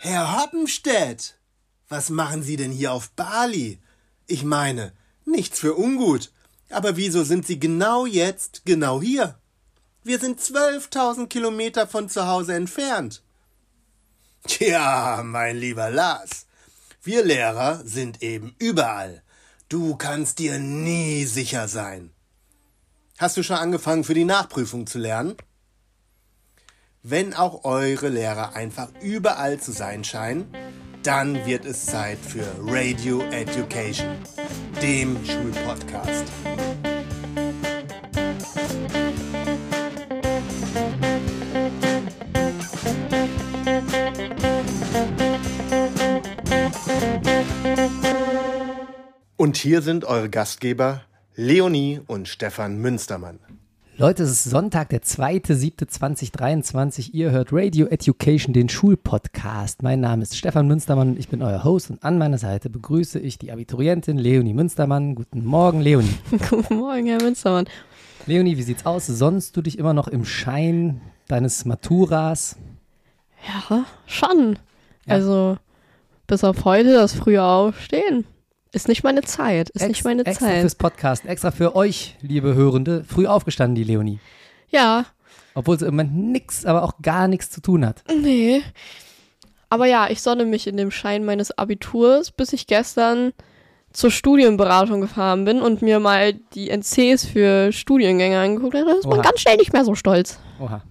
Herr Hoppenstedt, was machen Sie denn hier auf Bali? Ich meine, nichts für ungut. Aber wieso sind Sie genau jetzt genau hier? Wir sind 12.000 Kilometer von zu Hause entfernt. Tja, mein lieber Lars, wir Lehrer sind eben überall. Du kannst dir nie sicher sein. Hast du schon angefangen für die Nachprüfung zu lernen? Wenn auch eure Lehrer einfach überall zu sein scheinen, dann wird es Zeit für Radio Education, dem Schulpodcast. Und hier sind eure Gastgeber Leonie und Stefan Münstermann. Leute, es ist Sonntag, der 2.7.2023. Ihr hört Radio Education, den Schulpodcast. Mein Name ist Stefan Münstermann und ich bin euer Host. Und an meiner Seite begrüße ich die Abiturientin Leonie Münstermann. Guten Morgen, Leonie. Guten Morgen, Herr Münstermann. Leonie, wie sieht's aus? Sonst du dich immer noch im Schein deines Maturas? Ja, schon. Ja. Also, bis auf heute das frühe Aufstehen. Ist nicht meine Zeit. Ist Ex nicht meine extra Zeit. Extra fürs Podcast, extra für euch, liebe Hörende. Früh aufgestanden, die Leonie. Ja. Obwohl sie im Moment nichts, aber auch gar nichts zu tun hat. Nee. Aber ja, ich sonne mich in dem Schein meines Abiturs, bis ich gestern zur Studienberatung gefahren bin und mir mal die NCs für Studiengänge angeguckt habe. Da ist Oha. man ganz schnell nicht mehr so stolz. Oha.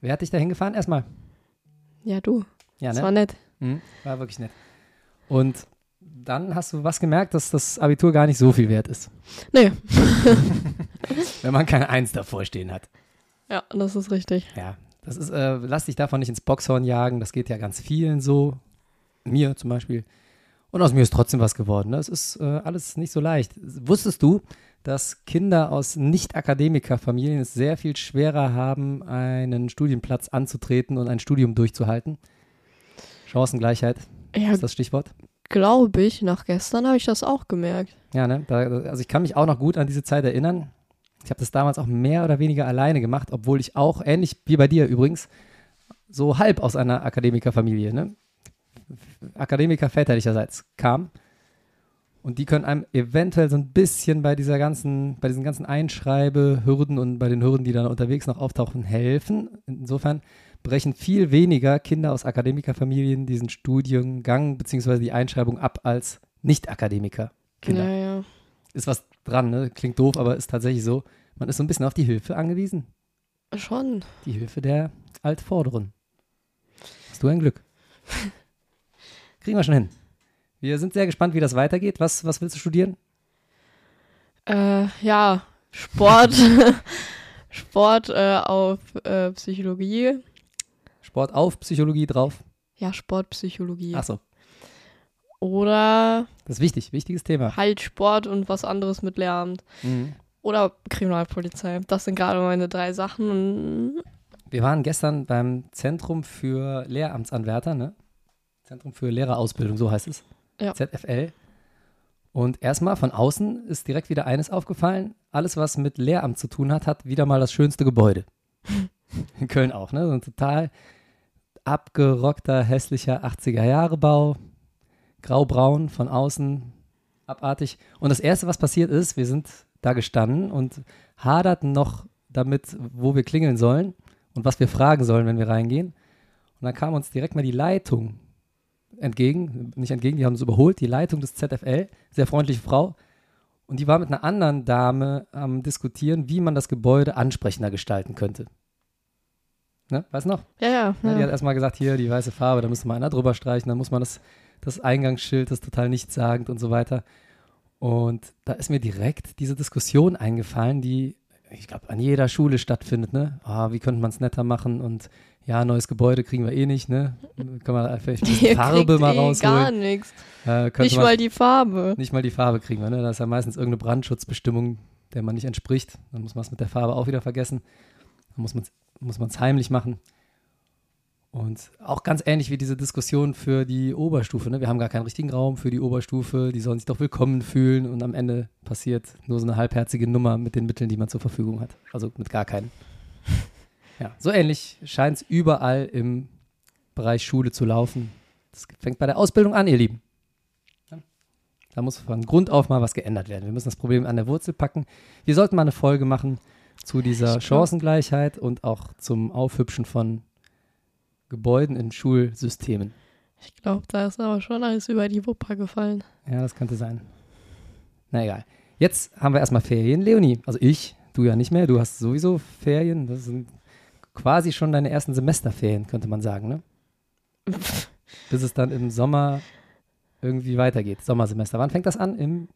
Wer hat dich da hingefahren? Erstmal. Ja, du. Ja, ne? Das war nett. Mhm, war wirklich nett. Und dann hast du was gemerkt, dass das Abitur gar nicht so viel wert ist. Nee. Wenn man keine Eins davor stehen hat. Ja, das ist richtig. Ja, das ist, äh, lass dich davon nicht ins Boxhorn jagen. Das geht ja ganz vielen so. Mir zum Beispiel. Und aus mir ist trotzdem was geworden. Ne? Es ist äh, alles nicht so leicht. Wusstest du, dass Kinder aus Nicht-Akademiker-Familien es sehr viel schwerer haben, einen Studienplatz anzutreten und ein Studium durchzuhalten? Chancengleichheit ja, ist das Stichwort glaube ich, nach gestern habe ich das auch gemerkt. Ja, ne? Also ich kann mich auch noch gut an diese Zeit erinnern. Ich habe das damals auch mehr oder weniger alleine gemacht, obwohl ich auch, ähnlich wie bei dir übrigens, so halb aus einer Akademikerfamilie, ne? Akademiker väterlicherseits kam. Und die können einem eventuell so ein bisschen bei dieser ganzen, bei diesen ganzen Einschreibehürden und bei den Hürden, die dann unterwegs noch auftauchen, helfen. Insofern brechen viel weniger Kinder aus Akademikerfamilien diesen Studiengang bzw. die Einschreibung ab als Nicht-Akademiker-Kinder. Ja, ja. Ist was dran, ne? Klingt doof, aber ist tatsächlich so. Man ist so ein bisschen auf die Hilfe angewiesen. Schon. Die Hilfe der Altvorderen. Hast du ein Glück. Kriegen wir schon hin. Wir sind sehr gespannt, wie das weitergeht. Was, was willst du studieren? Äh, ja, Sport. Sport äh, auf äh, Psychologie. Sport auf Psychologie drauf? Ja, Sportpsychologie. Ach so. Oder. Das ist wichtig, wichtiges Thema. Halt Sport und was anderes mit Lehramt. Mhm. Oder Kriminalpolizei. Das sind gerade meine drei Sachen. Wir waren gestern beim Zentrum für Lehramtsanwärter, ne? Zentrum für Lehrerausbildung, so heißt es. Ja. ZFL. Und erstmal von außen ist direkt wieder eines aufgefallen. Alles, was mit Lehramt zu tun hat, hat wieder mal das schönste Gebäude. In Köln auch, ne? So ein total abgerockter, hässlicher 80er-Jahre-Bau. Graubraun von außen, abartig. Und das Erste, was passiert ist, wir sind da gestanden und haderten noch damit, wo wir klingeln sollen und was wir fragen sollen, wenn wir reingehen. Und dann kam uns direkt mal die Leitung entgegen, nicht entgegen, die haben uns überholt, die Leitung des ZFL, sehr freundliche Frau. Und die war mit einer anderen Dame am Diskutieren, wie man das Gebäude ansprechender gestalten könnte. Ne? Weißt du noch? Ja, ja. ja. Die hat erstmal gesagt, hier die weiße Farbe, da müsste mal einer drüber streichen, dann muss man das, das Eingangsschild, das total nichtssagend und so weiter. Und da ist mir direkt diese Diskussion eingefallen, die, ich glaube, an jeder Schule stattfindet, ne? Ah, wie könnte man es netter machen und ja, neues Gebäude kriegen wir eh nicht, ne? Können wir vielleicht die Farbe mal eh rausholen. gar nichts. Äh, nicht mal die Farbe. Nicht mal die Farbe kriegen wir, ne? Da ist ja meistens irgendeine Brandschutzbestimmung, der man nicht entspricht. Dann muss man es mit der Farbe auch wieder vergessen. Dann muss man es muss man's heimlich machen. Und auch ganz ähnlich wie diese Diskussion für die Oberstufe. Ne? Wir haben gar keinen richtigen Raum für die Oberstufe. Die sollen sich doch willkommen fühlen. Und am Ende passiert nur so eine halbherzige Nummer mit den Mitteln, die man zur Verfügung hat. Also mit gar keinen. Ja, so ähnlich scheint es überall im Bereich Schule zu laufen. Das fängt bei der Ausbildung an, ihr Lieben. Da muss von Grund auf mal was geändert werden. Wir müssen das Problem an der Wurzel packen. Wir sollten mal eine Folge machen zu dieser Chancengleichheit und auch zum Aufhübschen von Gebäuden in Schulsystemen. Ich glaube, da ist aber schon alles über die Wupper gefallen. Ja, das könnte sein. Na egal. Jetzt haben wir erstmal Ferien. Leonie, also ich, du ja nicht mehr, du hast sowieso Ferien. Das sind quasi schon deine ersten Semesterferien, könnte man sagen, ne? Bis es dann im Sommer irgendwie weitergeht. Sommersemester. Wann fängt das an? Im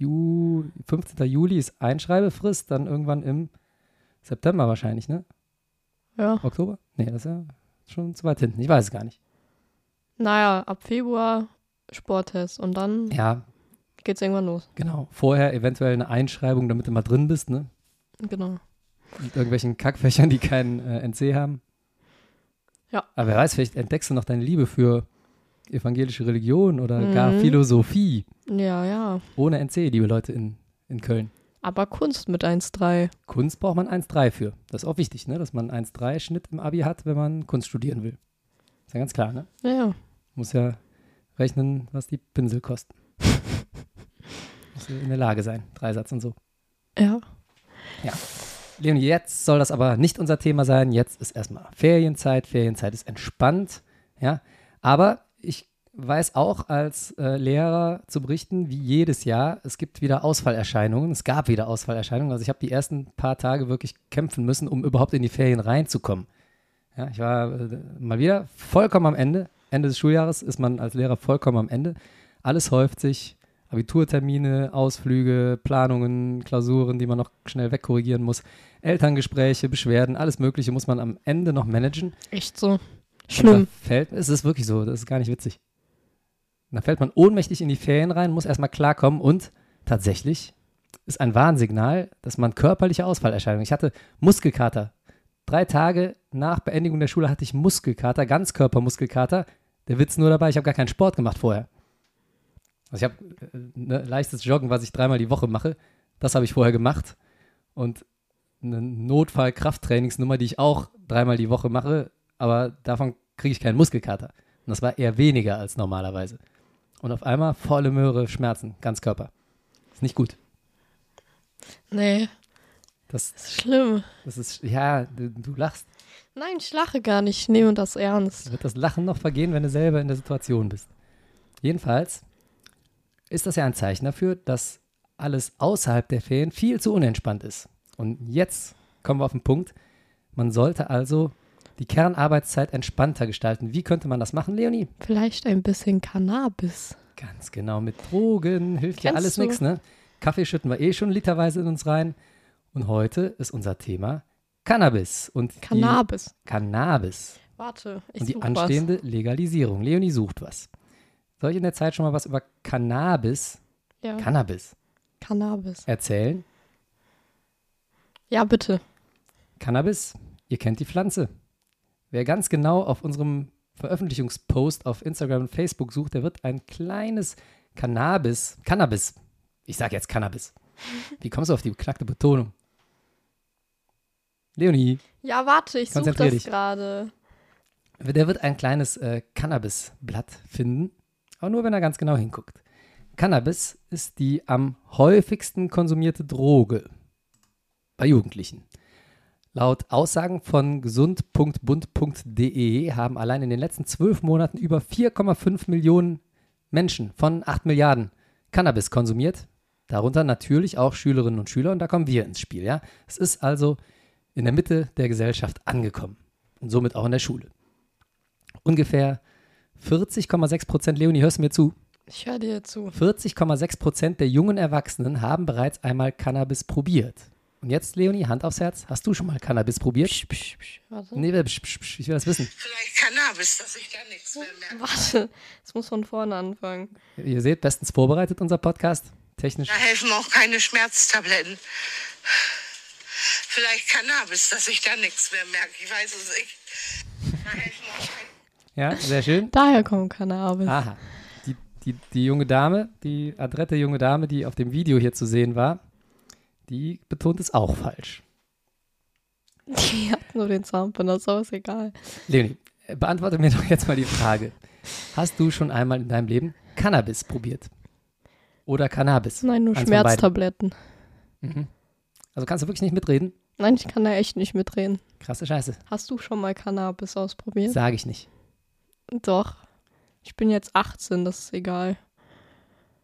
Ju 15. Juli ist Einschreibefrist, dann irgendwann im September wahrscheinlich, ne? Ja. Oktober? Nee, das ist ja schon zu weit hinten. Ich weiß es gar nicht. Naja, ab Februar Sporttest und dann Ja, geht's irgendwann los. genau. Vorher eventuell eine Einschreibung, damit du mal drin bist, ne? Genau. Mit irgendwelchen Kackfächern, die keinen äh, NC haben. Ja. Aber wer weiß, vielleicht entdeckst du noch deine Liebe für evangelische Religion oder gar Mhm. Philosophie Ja, ja. ohne NC, liebe Leute in, in Köln. Aber Kunst mit 1,3. Kunst braucht man 1,3 für. Das ist auch wichtig, ne? dass man 1,3 Schnitt im Abi hat, wenn man Kunst studieren will. Ist ja ganz klar, ne? Ja, ja. Muss ja rechnen, was die Pinsel kosten. Muss ja in der Lage sein. Dreisatz und so. Ja. Leonie, jetzt soll das aber nicht unser Thema sein. Jetzt ist erstmal Ferienzeit. Ferienzeit ist entspannt. Ja, aber ich weiß auch als äh, Lehrer zu berichten, wie jedes Jahr, es gibt wieder Ausfallerscheinungen. Es gab wieder Ausfallerscheinungen. Also ich habe die ersten paar Tage wirklich kämpfen müssen, um überhaupt in die Ferien reinzukommen. Ja, ich war äh, mal wieder vollkommen am Ende. Ende des Schuljahres ist man als Lehrer vollkommen am Ende. Alles häuft sich. Abiturtermine, Ausflüge, Planungen, Klausuren, die man noch schnell wegkorrigieren muss, Elterngespräche, Beschwerden, alles Mögliche muss man am Ende noch managen. Echt so. Schlimm. Fällt, es ist wirklich so, das ist gar nicht witzig. Und da fällt man ohnmächtig in die Ferien rein, muss erstmal klarkommen und tatsächlich ist ein Warnsignal, dass man körperliche Ausfallerscheinungen. Ich hatte Muskelkater. Drei Tage nach Beendigung der Schule hatte ich Muskelkater, Ganzkörpermuskelkater. Der Witz nur dabei, ich habe gar keinen Sport gemacht vorher. Also ich habe äh, ne, leichtes Joggen, was ich dreimal die Woche mache. Das habe ich vorher gemacht. Und eine Notfall-Krafttrainingsnummer, die ich auch dreimal die Woche mache, aber davon kriege ich keinen Muskelkater. Und das war eher weniger als normalerweise. Und auf einmal volle Möhre, Schmerzen, ganz Körper. Ist nicht gut. Nee, Das, das ist schlimm. das ist, ja, du, du lachst. Nein, ich lache gar nicht. Ich nehme das ernst. Wird das Lachen noch vergehen, wenn du selber in der Situation bist. Jedenfalls ist das ja ein Zeichen dafür, dass alles außerhalb der Ferien viel zu unentspannt ist. Und jetzt kommen wir auf den Punkt. Man sollte also die Kernarbeitszeit entspannter gestalten. Wie könnte man das machen, Leonie? Vielleicht ein bisschen Cannabis. Ganz genau, mit Drogen hilft ja Kennst alles du? nichts, ne? Kaffee schütten wir eh schon literweise in uns rein. Und heute ist unser Thema Cannabis und Cannabis. Cannabis Warte, ich und die anstehende Legalisierung. Leonie sucht was. Soll ich in der Zeit schon mal was über Cannabis, was. Ja, Cannabis Cannabis. erzählen? Ja, bitte. Cannabis, ihr kennt die Pflanze. Wer ganz genau auf unserem Veröffentlichungspost auf Instagram und Facebook sucht, der wird ein kleines Cannabis, Cannabis, ich sage jetzt Cannabis. Wie kommst du auf die beknackte Betonung? Leonie, Ja, warte, ich suche das gerade. der wird ein kleines äh, Cannabisblatt finden, aber nur wenn er ganz genau hinguckt. Cannabis ist die am häufigsten konsumierte Droge bei Jugendlichen. Laut Aussagen von gesund.bund.de haben allein in den letzten zwölf Monaten über 4,5 Millionen Menschen von 8 Milliarden Cannabis konsumiert. Darunter natürlich auch Schülerinnen und Schüler und da kommen wir ins Spiel. Ja? Es ist also in der Mitte der Gesellschaft angekommen und somit auch in der Schule. Ungefähr 40,6 Prozent, Leonie, hörst du mir zu? Ich höre dir zu. 40,6 Prozent der jungen Erwachsenen haben bereits einmal Cannabis probiert. Und jetzt, Leonie, Hand aufs Herz, hast du schon mal Cannabis probiert? Psch, psch, psch. Warte. Nee, psch, psch, psch, ich will das wissen. Vielleicht Cannabis, dass ich da nichts mehr merke. Warte, es muss von vorne anfangen. Ihr seht, bestens vorbereitet unser Podcast. Technisch. Da helfen auch keine Schmerztabletten. Vielleicht Cannabis, dass ich da nichts mehr merke. Ich weiß es nicht. Da helfen auch keine Ja, sehr schön. Daher kommt Cannabis. Aha. Die, die, die junge Dame, die adrette junge Dame, die auf dem Video hier zu sehen war, die betont es auch falsch. Die hat nur den Zahnbinder, aber ist egal. Leonie, äh, beantworte mir doch jetzt mal die Frage. Hast du schon einmal in deinem Leben Cannabis probiert? Oder Cannabis? Nein, nur Eins. Schmerztabletten. Also kannst du wirklich nicht mitreden? Nein, ich kann da echt nicht mitreden. Krasse Scheiße. Hast du schon mal Cannabis ausprobiert? Sage ich nicht. Doch. Ich bin jetzt 18, das ist egal.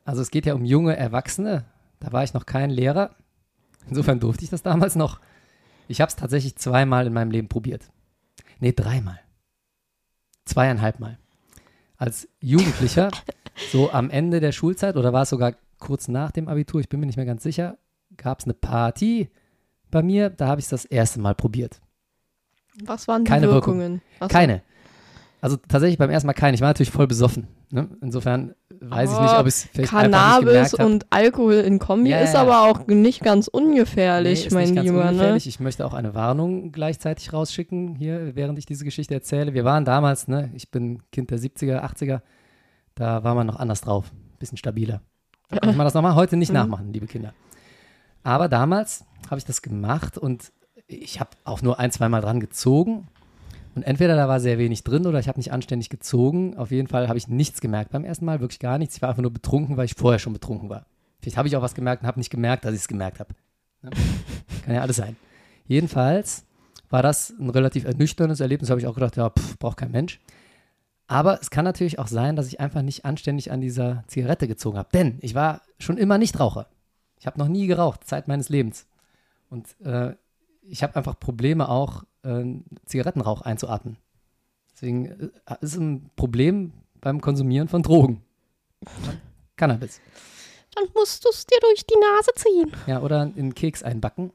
Also es geht ja um junge Erwachsene. Da war ich noch kein Lehrer. Insofern durfte ich das damals noch. Ich habe es tatsächlich zweimal in meinem Leben probiert. Nee, dreimal. Zweieinhalb Mal. Als Jugendlicher, so am Ende der Schulzeit oder war es sogar kurz nach dem Abitur, ich bin mir nicht mehr ganz sicher, gab es eine Party bei mir, da habe ich es das erste Mal probiert. Was waren die Keine Wirkung. Wirkungen? So. Keine. Also tatsächlich beim ersten Mal keine. Ich war natürlich voll besoffen. Ne? Insofern weiß ich nicht, ob es vielleicht Cannabis und Alkohol in Kombi Ja, ist aber auch nicht ganz ungefährlich, Nee, ist mein nicht ganz Lieber. Ne? Ich möchte auch eine Warnung gleichzeitig rausschicken hier, während ich diese Geschichte erzähle. Wir waren damals, ne, ich bin Kind der 70er, 80er, da war man noch anders drauf, bisschen stabiler. Da kann mal das nochmal heute nicht Mhm. nachmachen, liebe Kinder. Aber damals habe ich das gemacht und ich habe auch nur ein, zweimal dran gezogen. Und entweder da war sehr wenig drin oder ich habe nicht anständig gezogen. Auf jeden Fall habe ich nichts gemerkt beim ersten Mal, wirklich gar nichts. Ich war einfach nur betrunken, weil ich vorher schon betrunken war. Vielleicht habe ich auch was gemerkt und habe nicht gemerkt, dass ich es gemerkt habe. Ne? Kann ja alles sein. Jedenfalls war das ein relativ ernüchterndes Erlebnis. habe ich auch gedacht, ja, pff, braucht kein Mensch. Aber es kann natürlich auch sein, dass ich einfach nicht anständig an dieser Zigarette gezogen habe. Denn ich war schon immer Nichtraucher. Ich habe noch nie geraucht, Zeit meines Lebens. Und äh, ich habe einfach Probleme auch, äh, Zigarettenrauch einzuatmen. Deswegen äh, ist es ein Problem beim Konsumieren von Drogen. Cannabis. Dann musst du es dir durch die Nase ziehen. Ja, oder in Keks einbacken.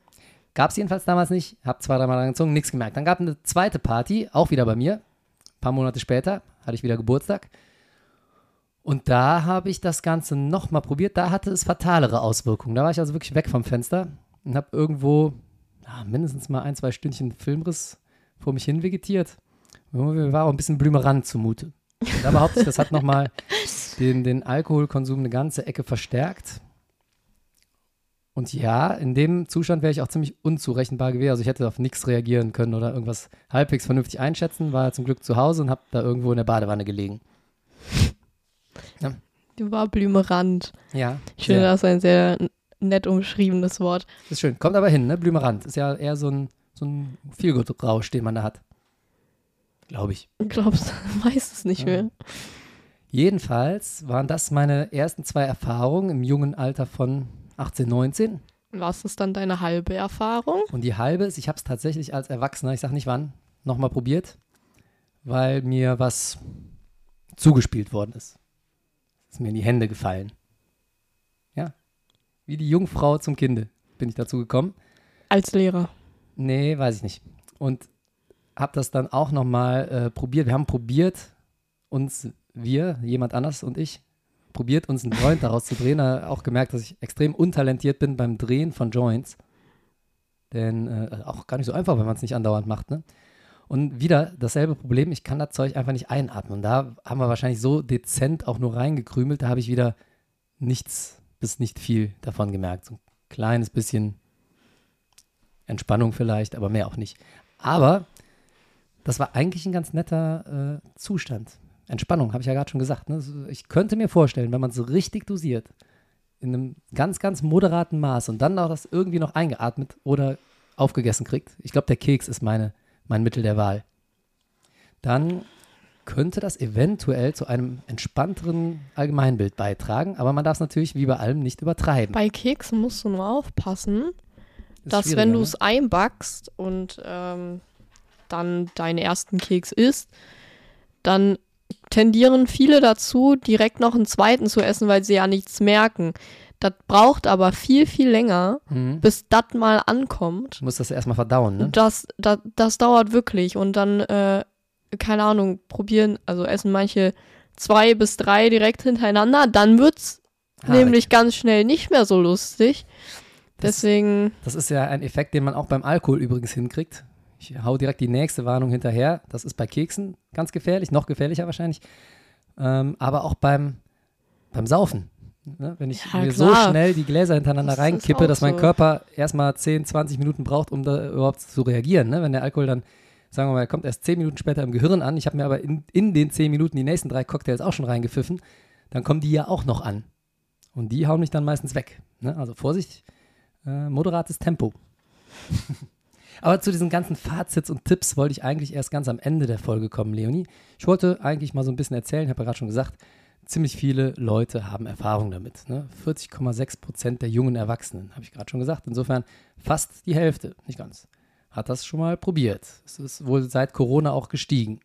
Gab es jedenfalls damals nicht. Hab zwei, dreimal angezogen, nichts gemerkt. Dann gab es eine zweite Party, auch wieder bei mir. Ein paar Monate später hatte ich wieder Geburtstag. Und da habe ich das Ganze nochmal probiert. Da hatte es fatalere Auswirkungen. Da war ich also wirklich weg vom Fenster und habe irgendwo ja, mindestens mal ein, zwei Stündchen Filmriss vor mich hin vegetiert. Mir war auch ein bisschen blümerant zumute. Und da behaupte ich, das hat nochmal den, den Alkoholkonsum eine ganze Ecke verstärkt. Und ja, in dem Zustand wäre ich auch ziemlich unzurechenbar gewesen. Also ich hätte auf nichts reagieren können oder irgendwas halbwegs vernünftig einschätzen. War zum Glück zu Hause und habe da irgendwo in der Badewanne gelegen. Du war blümerant. Ja, Ich finde das ein sehr nett umschriebenes Wort. ist schön. Kommt aber hin, ne? Blümerand. Ist ja eher so ein, so ein Feelgood-Rausch, den man da hat. Glaube ich. Glaubst, weiß es nicht Ja. mehr. Jedenfalls waren das meine ersten zwei Erfahrungen im jungen Alter von 18, 19. Was ist dann deine halbe Erfahrung? Und die halbe ist, ich habe es tatsächlich als Erwachsener, ich sage nicht wann, nochmal probiert, weil mir was zugespielt worden ist. Ist mir in die Hände gefallen. Wie die Jungfrau zum Kinde bin ich dazu gekommen. Als Lehrer. Nee, weiß ich nicht. Und habe das dann auch nochmal äh, probiert. Wir haben probiert, uns, wir, jemand anders und ich, probiert, uns einen Joint daraus zu drehen. Äh, auch gemerkt, dass ich extrem untalentiert bin beim Drehen von Joints. Denn äh, auch gar nicht so einfach, wenn man es nicht andauernd macht. Ne? Und wieder dasselbe Problem, ich kann das Zeug einfach nicht einatmen. Und da haben wir wahrscheinlich so dezent auch nur reingekrümelt, da habe ich wieder nichts bis nicht viel davon gemerkt. So ein kleines bisschen Entspannung vielleicht, aber mehr auch nicht. Aber das war eigentlich ein ganz netter äh, Zustand. Entspannung, habe ich ja gerade schon gesagt. Ne? So, Ich könnte mir vorstellen, wenn man es richtig dosiert, in einem ganz, ganz moderaten Maß und dann auch das irgendwie noch eingeatmet oder aufgegessen kriegt. Ich glaube, der Keks ist meine, mein Mittel der Wahl. Dann könnte das eventuell zu einem entspannteren Allgemeinbild beitragen, aber man darf es natürlich wie bei allem nicht übertreiben. Bei Keksen musst du nur aufpassen, Ist dass wenn du ne? es einbackst und ähm, dann deinen ersten Keks isst, dann tendieren viele dazu, direkt noch einen zweiten zu essen, weil sie ja nichts merken. Das braucht aber viel, viel länger, Mhm. bis das mal ankommt. Du musst das erstmal verdauen, ne? Das, das, das dauert wirklich. Und dann, äh, keine Ahnung, probieren, also essen manche zwei bis drei direkt hintereinander, dann wird's Haarig. nämlich ganz schnell nicht mehr so lustig. Das- Deswegen, Das ist ja ein Effekt, den man auch beim Alkohol übrigens hinkriegt. Ich hau direkt die nächste Warnung hinterher. Das ist bei Keksen ganz gefährlich, noch gefährlicher wahrscheinlich. Ähm, aber auch beim, beim Saufen. Ne? Wenn ich Ja, mir so klar. schnell die Gläser hintereinander Das reinkippe, dass mein so. Körper erstmal 10, 20 Minuten braucht, um da überhaupt zu reagieren. Ne? Wenn der Alkohol dann sagen wir mal, er kommt erst zehn Minuten später im Gehirn an, ich habe mir aber in, in den zehn Minuten die nächsten drei Cocktails auch schon reingepfiffen, dann kommen die ja auch noch an. Und die hauen mich dann meistens weg. Ne? Also Vorsicht, äh, moderates Tempo. Aber zu diesen ganzen Fazits und Tipps wollte ich eigentlich erst ganz am Ende der Folge kommen, Leonie. Ich wollte eigentlich mal so ein bisschen erzählen, ich habe ja gerade schon gesagt, ziemlich viele Leute haben Erfahrung damit. Ne? 40,6 Prozent der jungen Erwachsenen, habe ich gerade schon gesagt. Insofern fast die Hälfte, nicht ganz, hat das schon mal probiert. Es ist wohl seit Corona auch gestiegen.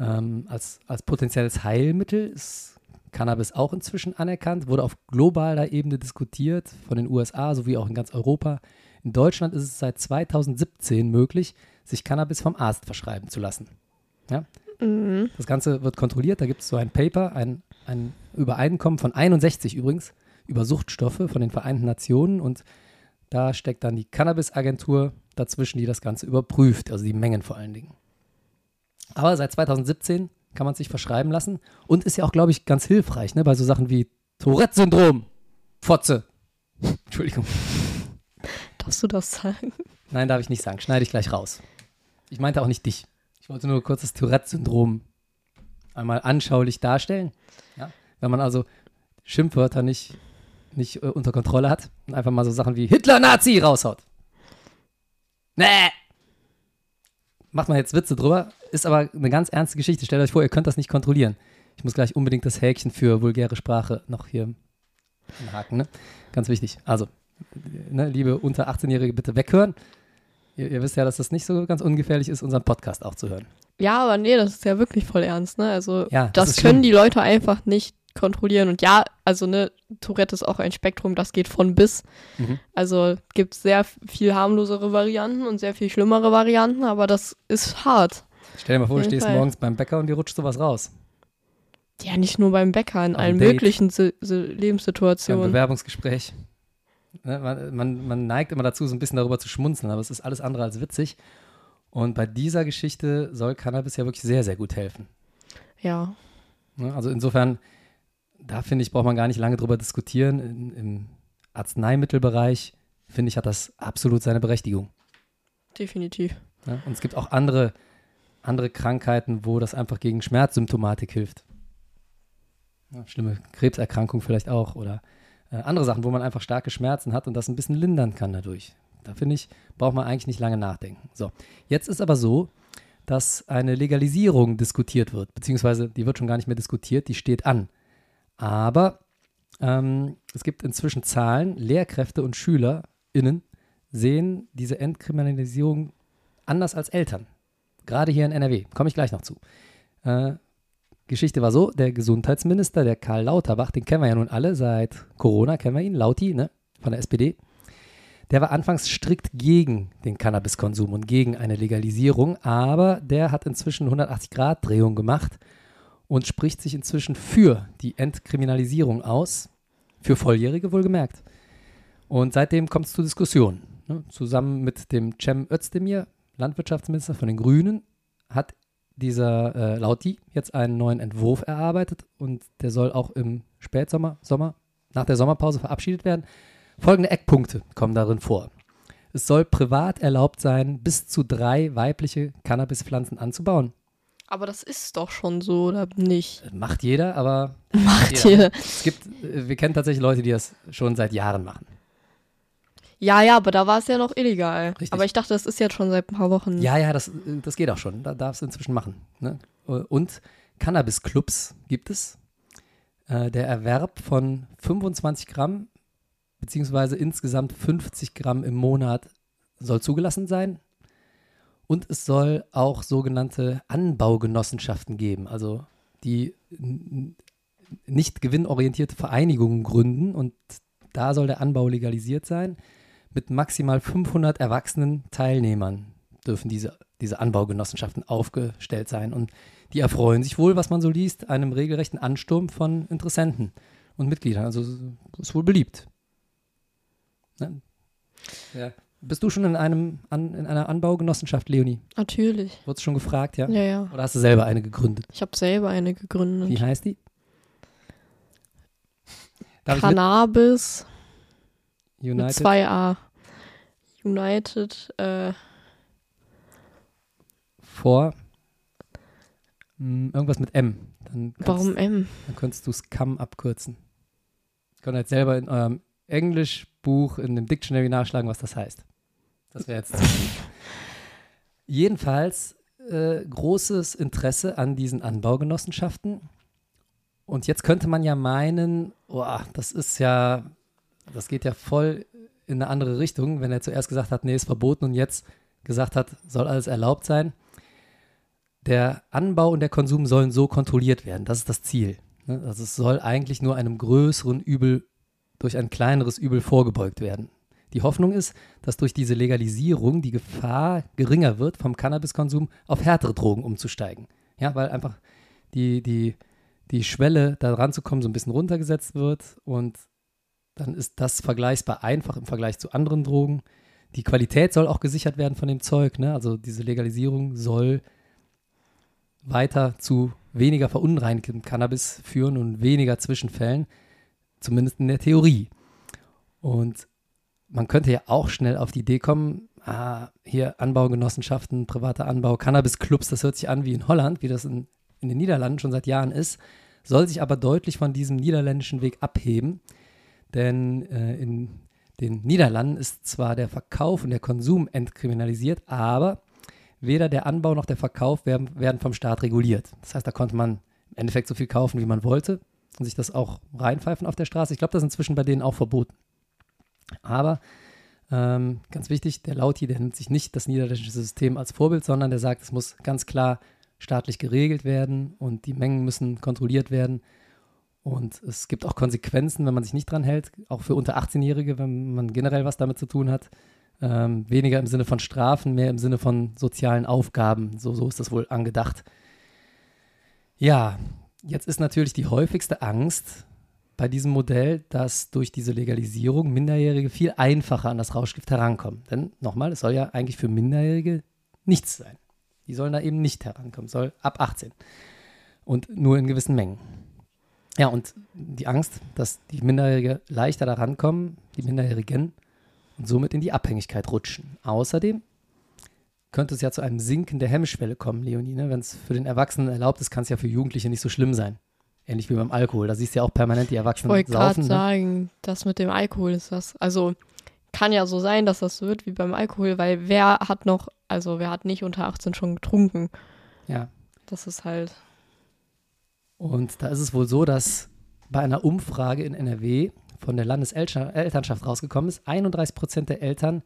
Ähm, als, als potenzielles Heilmittel ist Cannabis auch inzwischen anerkannt, wurde auf globaler Ebene diskutiert, von den USA sowie auch in ganz Europa. In Deutschland ist es seit 2017 möglich, sich Cannabis vom Arzt verschreiben zu lassen. Ja? Mhm. Das Ganze wird kontrolliert. Da gibt es so ein Paper, ein, ein Übereinkommen von 61 übrigens über Suchtstoffe von den Vereinten Nationen und da steckt dann die Cannabis-Agentur dazwischen, die das Ganze überprüft, also die Mengen vor allen Dingen. Aber seit 2017 kann man sich verschreiben lassen und ist ja auch, glaube ich, ganz hilfreich, ne, bei so Sachen wie Tourette-Syndrom, Fotze. Entschuldigung. Darfst du das sagen? Nein, darf ich nicht sagen. Schneide ich gleich raus. Ich meinte auch nicht dich. Ich wollte nur kurz das Tourette-Syndrom einmal anschaulich darstellen. Ja? Wenn man also Schimpfwörter nicht, nicht äh, unter Kontrolle hat und einfach mal so Sachen wie Hitler, Nazi raushaut. Nee. Macht man jetzt Witze drüber, ist aber eine ganz ernste Geschichte. Stellt euch vor, ihr könnt das nicht kontrollieren. Ich muss gleich unbedingt das Häkchen für vulgäre Sprache noch hier anhaken. Ne? Ganz wichtig. Also, ne, liebe unter 18-Jährige, bitte weghören. Ihr, ihr wisst ja, dass das nicht so ganz ungefährlich ist, unseren Podcast auch zu hören. Ja, aber nee, das ist ja wirklich voll ernst, ne? Also Ja, das das, können schlimm. die Leute einfach nicht kontrollieren. Und ja, also ne, Tourette ist auch ein Spektrum, das geht von bis. Mhm. Also gibt sehr viel harmlosere Varianten und sehr viel schlimmere Varianten, aber das ist hart. Stell dir mal vor, du Auf stehst Fall. morgens beim Bäcker und dir rutscht sowas raus. Ja, nicht nur beim Bäcker, in Am allen Date. möglichen Si- Si- Beim Lebenssituationen. Bewerbungsgespräch. Ne, man, man, man neigt immer dazu, so ein bisschen darüber zu schmunzeln, aber es ist alles andere als witzig. Und bei dieser Geschichte soll Cannabis ja wirklich sehr, sehr gut helfen. Ja. Ne? Also insofern, da finde ich, braucht man gar nicht lange drüber diskutieren. In, Im Arzneimittelbereich, finde ich, hat das absolut seine Berechtigung. Definitiv. Ne? Und es gibt auch andere, andere Krankheiten, wo das einfach gegen Schmerzsymptomatik hilft. Ja, schlimme Krebserkrankung vielleicht auch oder äh, andere Sachen, wo man einfach starke Schmerzen hat und das ein bisschen lindern kann dadurch. Da finde ich, braucht man eigentlich nicht lange nachdenken. So, jetzt ist aber so, dass eine Legalisierung diskutiert wird, beziehungsweise die wird schon gar nicht mehr diskutiert, die steht an. Aber ähm, es gibt inzwischen Zahlen, Lehrkräfte und SchülerInnen sehen diese Entkriminalisierung anders als Eltern. Gerade hier in NRW. Komme ich gleich noch zu. Äh, Geschichte war so, der Gesundheitsminister, der Karl Lauterbach, den kennen wir ja nun alle, seit Corona kennen wir ihn, Lauti, ne, von der SPD. Der war anfangs strikt gegen den Cannabiskonsum und gegen eine Legalisierung, aber der hat inzwischen 180-Grad-Drehung gemacht und spricht sich inzwischen für die Entkriminalisierung aus, für Volljährige wohlgemerkt. Und seitdem kommt es zu Diskussionen. Ne? Zusammen mit dem Cem Özdemir, Landwirtschaftsminister von den Grünen, hat dieser äh, Lauti jetzt einen neuen Entwurf erarbeitet und der soll auch im Spätsommer, Sommer, nach der Sommerpause verabschiedet werden. Folgende Eckpunkte kommen darin vor. Es soll privat erlaubt sein, bis zu drei weibliche Cannabispflanzen anzubauen. Aber das ist doch schon so, oder nicht? Das macht jeder, aber Macht jeder. ihr. es gibt, äh, wir kennen tatsächlich Leute, die das schon seit Jahren machen. Ja, ja, aber da war es ja noch illegal. Richtig. Aber ich dachte, das ist jetzt schon seit ein paar Wochen. Ja, ja, das, das geht auch schon. Da darfst du inzwischen machen. Ne? Und Cannabis-Clubs gibt es. Äh, Der Erwerb von 25 Gramm beziehungsweise insgesamt 50 Gramm im Monat soll zugelassen sein. Und es soll auch sogenannte Anbaugenossenschaften geben, also die nicht gewinnorientierte Vereinigungen gründen und da soll der Anbau legalisiert sein. Mit maximal 500 erwachsenen Teilnehmern dürfen diese, diese Anbaugenossenschaften aufgestellt sein. Und die erfreuen sich wohl, was man so liest, einem regelrechten Ansturm von Interessenten und Mitgliedern. Also ist wohl beliebt. Ne? Ja. Bist du schon in, einem, an, in einer Anbaugenossenschaft, Leonie? Natürlich. Wurdest schon gefragt, ja? Ja, ja. Oder hast du selber eine gegründet? Ich habe selber eine gegründet. Wie heißt die? Darf? Cannabis United? 2a. United, äh, vor. Hm, irgendwas mit M. Dann Warum M? Dann könntest du Scum abkürzen. Ich kann jetzt selber in eurem Englischbuch in dem Dictionary nachschlagen, was das heißt. Das wäre jetzt. Jedenfalls äh, großes Interesse an diesen Anbaugenossenschaften. Und jetzt könnte man ja meinen, oh, das ist ja, das geht ja voll in eine andere Richtung, wenn er zuerst gesagt hat, nee, ist verboten und jetzt gesagt hat, soll alles erlaubt sein. Der Anbau und der Konsum sollen so kontrolliert werden. Das ist das Ziel. Ne? Also es soll eigentlich nur einem größeren Übel durch ein kleineres Übel vorgebeugt werden. Die Hoffnung ist, dass durch diese Legalisierung die Gefahr geringer wird, vom Cannabiskonsum auf härtere Drogen umzusteigen. Ja, weil einfach die, die, die Schwelle, da ranzukommen, so ein bisschen runtergesetzt wird und dann ist das vergleichbar einfach im Vergleich zu anderen Drogen. Die Qualität soll auch gesichert werden von dem Zeug. Ne? Also diese Legalisierung soll weiter zu weniger verunreinigtem Cannabis führen und weniger Zwischenfällen, zumindest in der Theorie. Und man könnte ja auch schnell auf die Idee kommen, ah, hier Anbaugenossenschaften, privater Anbau, Cannabisclubs, das hört sich an wie in Holland, wie das in, in den Niederlanden schon seit Jahren ist, soll sich aber deutlich von diesem niederländischen Weg abheben. Denn äh, in den Niederlanden ist zwar der Verkauf und der Konsum entkriminalisiert, aber weder der Anbau noch der Verkauf werden, werden vom Staat reguliert. Das heißt, da konnte man im Endeffekt so viel kaufen, wie man wollte und sich das auch reinpfeifen auf der Straße. Ich glaube, das ist inzwischen bei denen auch verboten. Aber ähm, ganz wichtig, der Lauti, der nimmt sich nicht das niederländische System als Vorbild, sondern der sagt, es muss ganz klar staatlich geregelt werden und die Mengen müssen kontrolliert werden. Und es gibt auch Konsequenzen, wenn man sich nicht dran hält, auch für unter 18-Jährige, wenn man generell was damit zu tun hat. Ähm, weniger im Sinne von Strafen, mehr im Sinne von sozialen Aufgaben. So, so ist das wohl angedacht. Ja, jetzt ist natürlich die häufigste Angst bei diesem Modell, dass durch diese Legalisierung Minderjährige viel einfacher an das Rauschgift herankommen. Denn nochmal, es soll ja eigentlich für Minderjährige nichts sein. Die sollen da eben nicht herankommen, soll ab 18 und nur in gewissen Mengen. Ja, und die Angst, dass die Minderjährige leichter da rankommen, die Minderjährigen, und somit in die Abhängigkeit rutschen. Außerdem könnte es ja zu einem Sinken der Hemmschwelle kommen, Leonie. Ne? Wenn es für den Erwachsenen erlaubt ist, kann es ja für Jugendliche nicht so schlimm sein. Ähnlich wie beim Alkohol. Da siehst du ja auch permanent die Erwachsenen Ich wollte saufen. gerade Ne? sagen, das mit dem Alkohol ist das. Also kann ja so sein, dass das so wird wie beim Alkohol, weil wer hat noch, also wer hat nicht unter 18 schon getrunken? Ja. Das ist halt. Und da ist es wohl so, dass bei einer Umfrage in NRW von der Landeselternschaft rausgekommen ist, 31 Prozent der Eltern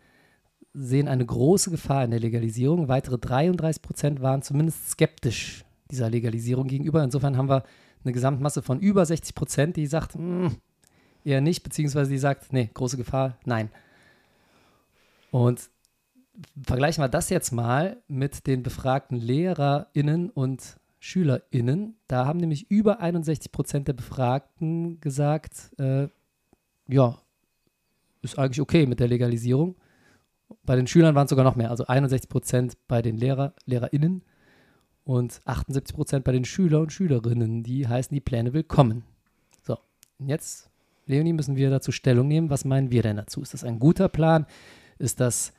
sehen eine große Gefahr in der Legalisierung. Weitere 33 Prozent waren zumindest skeptisch dieser Legalisierung gegenüber. Insofern haben wir eine Gesamtmasse von über 60 Prozent, die sagt, "Mm, eher nicht, beziehungsweise die sagt, nee, große Gefahr, nein. Und vergleichen wir das jetzt mal mit den befragten LehrerInnen und SchülerInnen. Da haben nämlich über 61 Prozent der Befragten gesagt, äh, ja, ist eigentlich okay mit der Legalisierung. Bei den Schülern waren es sogar noch mehr, also 61 Prozent bei den Lehrer, LehrerInnen und 78 Prozent bei den Schüler und Schülerinnen. Die heißen die Pläne willkommen. So, und jetzt, Leonie, müssen wir dazu Stellung nehmen. Was meinen wir denn dazu? Ist das ein guter Plan? Ist das,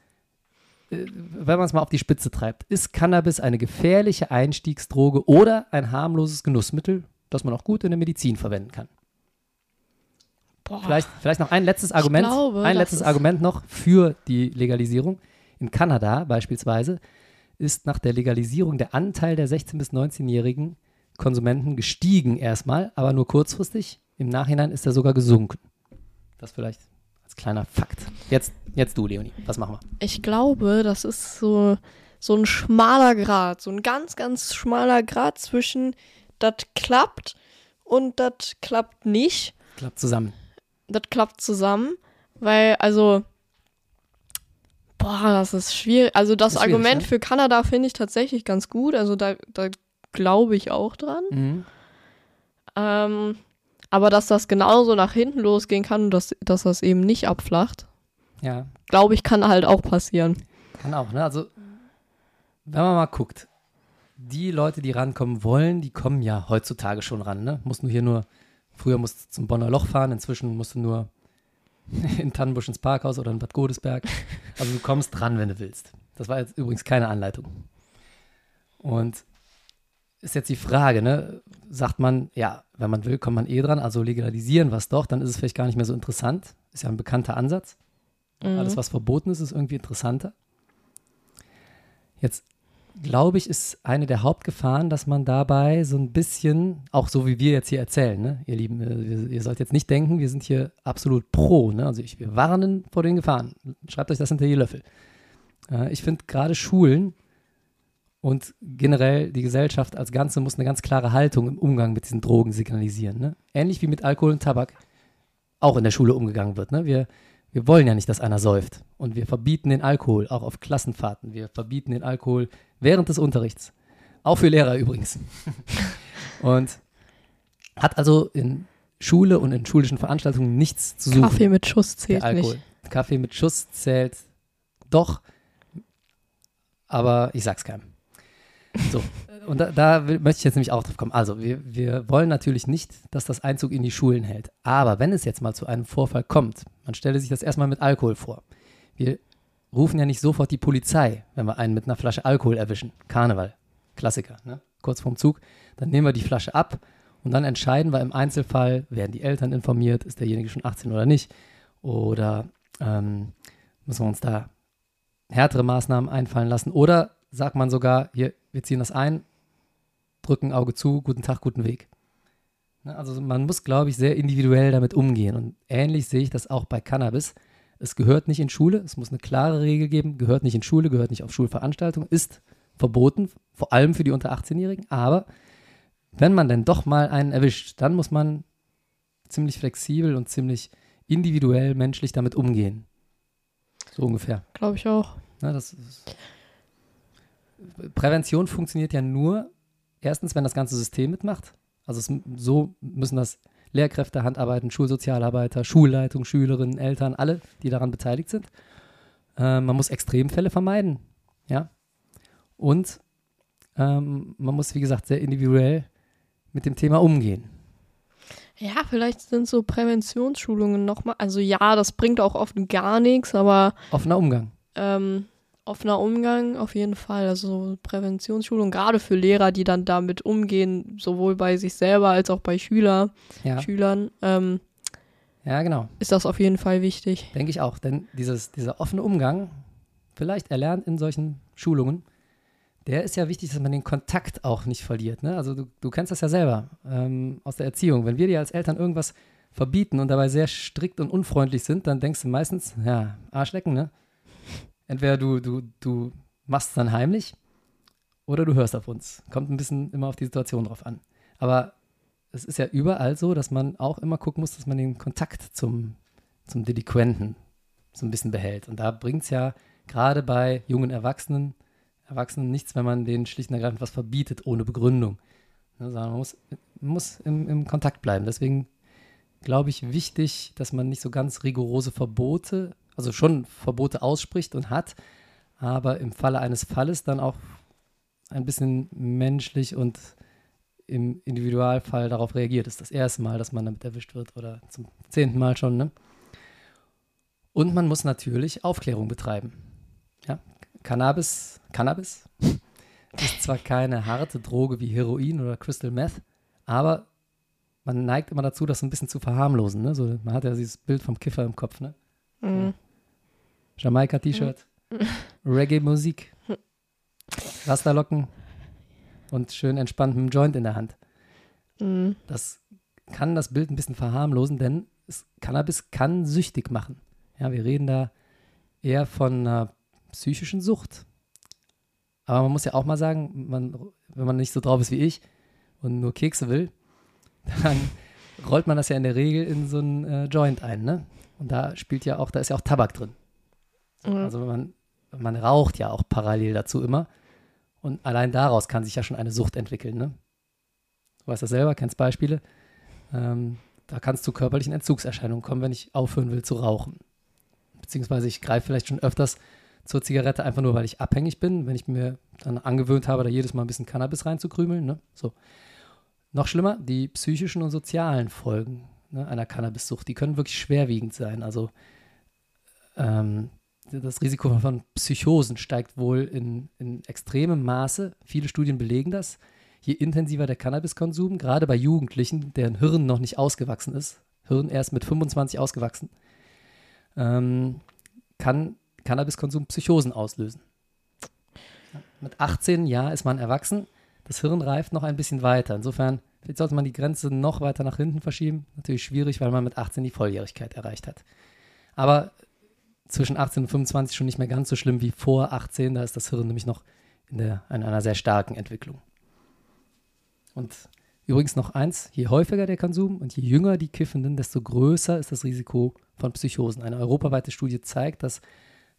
äh, wenn man es mal auf die Spitze treibt, ist Cannabis eine gefährliche Einstiegsdroge oder ein harmloses Genussmittel, das man auch gut in der Medizin verwenden kann? Boah, Vielleicht, vielleicht noch ein letztes Argument, glaube, ein letztes Argument noch für die Legalisierung. In Kanada beispielsweise ist nach der Legalisierung der Anteil der 16- bis 19-jährigen Konsumenten gestiegen erstmal, aber nur kurzfristig. Im Nachhinein ist er sogar gesunken. Das vielleicht als kleiner Fakt. Jetzt, jetzt du, Leonie. Was machen wir? ich glaube, das ist so, so ein schmaler Grad, so ein ganz, ganz schmaler Grad zwischen das klappt und das klappt nicht. Klappt zusammen. das klappt zusammen, weil, also, boah, das ist schwierig. Also, das Ist schwierig, Argument ne? für Kanada finde ich tatsächlich ganz gut. Also, da, da glaube ich auch dran. Mhm. Ähm, aber dass das genauso nach hinten losgehen kann und dass, dass das eben nicht abflacht, Ja, glaube ich, kann halt auch passieren. Kann auch, ne? Also, wenn man mal guckt, die Leute, die rankommen wollen, die kommen ja heutzutage schon ran, ne? Musst nur hier nur, früher musst du zum Bonner Loch fahren, inzwischen musst du nur in Tannenbusch ins Parkhaus oder in Bad Godesberg. Also du kommst ran, wenn du willst. Das war jetzt übrigens keine Anleitung. Und ist jetzt die Frage, ne? Sagt man, ja, wenn man will, kommt man eh dran, also legalisieren was doch, dann ist es vielleicht gar nicht mehr so interessant. Ist ja ein bekannter Ansatz. Mhm. Alles, was verboten ist, ist irgendwie interessanter. Jetzt glaube ich, ist eine der Hauptgefahren, dass man dabei so ein bisschen, auch so wie wir jetzt hier erzählen, ne, ihr Lieben, ihr, ihr sollt jetzt nicht denken, wir sind hier absolut pro, ne? also ich, wir warnen vor den Gefahren. Schreibt euch das hinter die Löffel. Äh, ich finde gerade Schulen und generell die Gesellschaft als Ganze muss eine ganz klare Haltung im Umgang mit diesen Drogen signalisieren. Ne? Ähnlich wie mit Alkohol und Tabak auch in der Schule umgegangen wird. Ne? Wir, wir wollen ja nicht, dass einer säuft. Und wir verbieten den Alkohol, auch auf Klassenfahrten. Wir verbieten den Alkohol während des Unterrichts. Auch für Lehrer übrigens. und hat also in Schule und in schulischen Veranstaltungen nichts zu suchen. Kaffee mit Schuss zählt Alkohol. nicht. Kaffee mit Schuss zählt doch, aber ich sag's keinem. So, und da, da möchte ich jetzt nämlich auch drauf kommen. Also, wir, wir wollen natürlich nicht, dass das Einzug in die Schulen hält. Aber wenn es jetzt mal zu einem Vorfall kommt, man stelle sich das erstmal mit Alkohol vor. Wir rufen ja nicht sofort die Polizei, wenn wir einen mit einer Flasche Alkohol erwischen. Karneval, Klassiker, ne? kurz vorm Zug. Dann nehmen wir die Flasche ab und dann entscheiden wir im Einzelfall, werden die Eltern informiert, ist derjenige schon 18 oder nicht. Oder ähm, müssen wir uns da härtere Maßnahmen einfallen lassen. Oder sagt man sogar, hier, wir ziehen das ein, drücken Auge zu, guten Tag, guten Weg. Ne, Also man muss, glaube ich, sehr individuell damit umgehen. Und ähnlich sehe ich das auch bei Cannabis. Es gehört nicht in Schule, es muss eine klare Regel geben, gehört nicht in Schule, gehört nicht auf Schulveranstaltungen, ist verboten, vor allem für die unter 18-Jährigen. Aber wenn man denn doch mal einen erwischt, dann muss man ziemlich flexibel und ziemlich individuell menschlich damit umgehen. So ungefähr. Glaube ich auch. Ne, das ist Prävention funktioniert ja nur, erstens, wenn das ganze System mitmacht. Also es, so müssen das Lehrkräfte, Handarbeiten, Schulsozialarbeiter, Schulleitung, Schülerinnen, Eltern, alle, die daran beteiligt sind. Äh, man muss Extremfälle vermeiden. Ja. Und ähm, man muss, wie gesagt, sehr individuell mit dem Thema umgehen. Ja, vielleicht sind so Präventionsschulungen nochmal. Also ja, das bringt auch oft gar nichts, aber Offener Umgang. ähm, offener Umgang auf jeden Fall. Also so Präventionsschulung, gerade für Lehrer, die dann damit umgehen, sowohl bei sich selber als auch bei Schüler, Ja, Schülern, ähm, ja genau. ist das auf jeden Fall wichtig. Denke ich auch. Denn dieses, dieser offene Umgang, vielleicht erlernt in solchen Schulungen, der ist ja wichtig, dass man den Kontakt auch nicht verliert. Ne? Also du, du kennst das ja selber ähm, aus der Erziehung. Wenn wir dir als Eltern irgendwas verbieten und dabei sehr strikt und unfreundlich sind, dann denkst du meistens, ja, Arschlecken, ne? Entweder du, du, du machst es dann heimlich oder du hörst auf uns. Kommt ein bisschen immer auf die Situation drauf an. Aber es ist ja überall so, dass man auch immer gucken muss, dass man den Kontakt zum, zum Delinquenten so ein bisschen behält. Und da bringt es ja gerade bei jungen Erwachsenen, Erwachsenen nichts, wenn man denen schlicht und ergreifend was verbietet, ohne Begründung. Ne, sondern man muss, muss im, im Kontakt bleiben. Deswegen glaube ich wichtig, dass man nicht so ganz rigorose Verbote, also schon Verbote ausspricht und hat, aber im Falle eines Falles dann auch ein bisschen menschlich und im Individualfall darauf reagiert. Das ist das erste Mal, dass man damit erwischt wird oder zum zehnten Mal schon. Ne? Und man muss natürlich Aufklärung betreiben. Ja? Cannabis, Cannabis ist zwar keine harte Droge wie Heroin oder Crystal Meth, aber man neigt immer dazu, das ein bisschen zu verharmlosen. Ne? So, man hat ja dieses Bild vom Kiffer im Kopf. Ne? Mhm. Jamaika-T-Shirt, Reggae-Musik, Rasterlocken und schön entspannt mit dem Joint in der Hand. Mhm. Das kann das Bild ein bisschen verharmlosen, denn es, Cannabis kann süchtig machen. Ja, wir reden da eher von einer psychischen Sucht. Aber man muss ja auch mal sagen, man, wenn man nicht so drauf ist wie ich und nur Kekse will, dann rollt man das ja in der Regel in so einen äh, Joint ein, ne? Und da spielt ja auch, da ist ja auch Tabak drin. Ja. Also man, man raucht ja auch parallel dazu immer. Und allein daraus kann sich ja schon eine Sucht entwickeln. Ne? Du weißt das selber, kennst Beispiele. Ähm, da kann es zu körperlichen Entzugserscheinungen kommen, wenn ich aufhören will zu rauchen. Beziehungsweise ich greife vielleicht schon öfters zur Zigarette, einfach nur weil ich abhängig bin, wenn ich mir dann angewöhnt habe, da jedes Mal ein bisschen Cannabis reinzukrümeln. Ne? So. Noch schlimmer, die psychischen und sozialen Folgen ne, einer Cannabissucht, die können wirklich schwerwiegend sein. Also ähm, das Risiko von Psychosen steigt wohl in, in extremem Maße. Viele Studien belegen das. Je intensiver der Cannabiskonsum, gerade bei Jugendlichen, deren Hirn noch nicht ausgewachsen ist, Hirn erst mit 25 ausgewachsen, ähm, kann Cannabiskonsum Psychosen auslösen. Mit 18 Jahren ist man erwachsen, das Hirn reift noch ein bisschen weiter. Insofern, vielleicht sollte man die Grenze noch weiter nach hinten verschieben. Natürlich schwierig, weil man mit 18 die Volljährigkeit erreicht hat. Aber zwischen 18 und 25 schon nicht mehr ganz so schlimm wie vor 18. Da ist das Hirn nämlich noch in, der, in einer sehr starken Entwicklung. Und übrigens noch eins, je häufiger der Konsum und je jünger die Kiffenden, desto größer ist das Risiko von Psychosen. Eine europaweite Studie zeigt, dass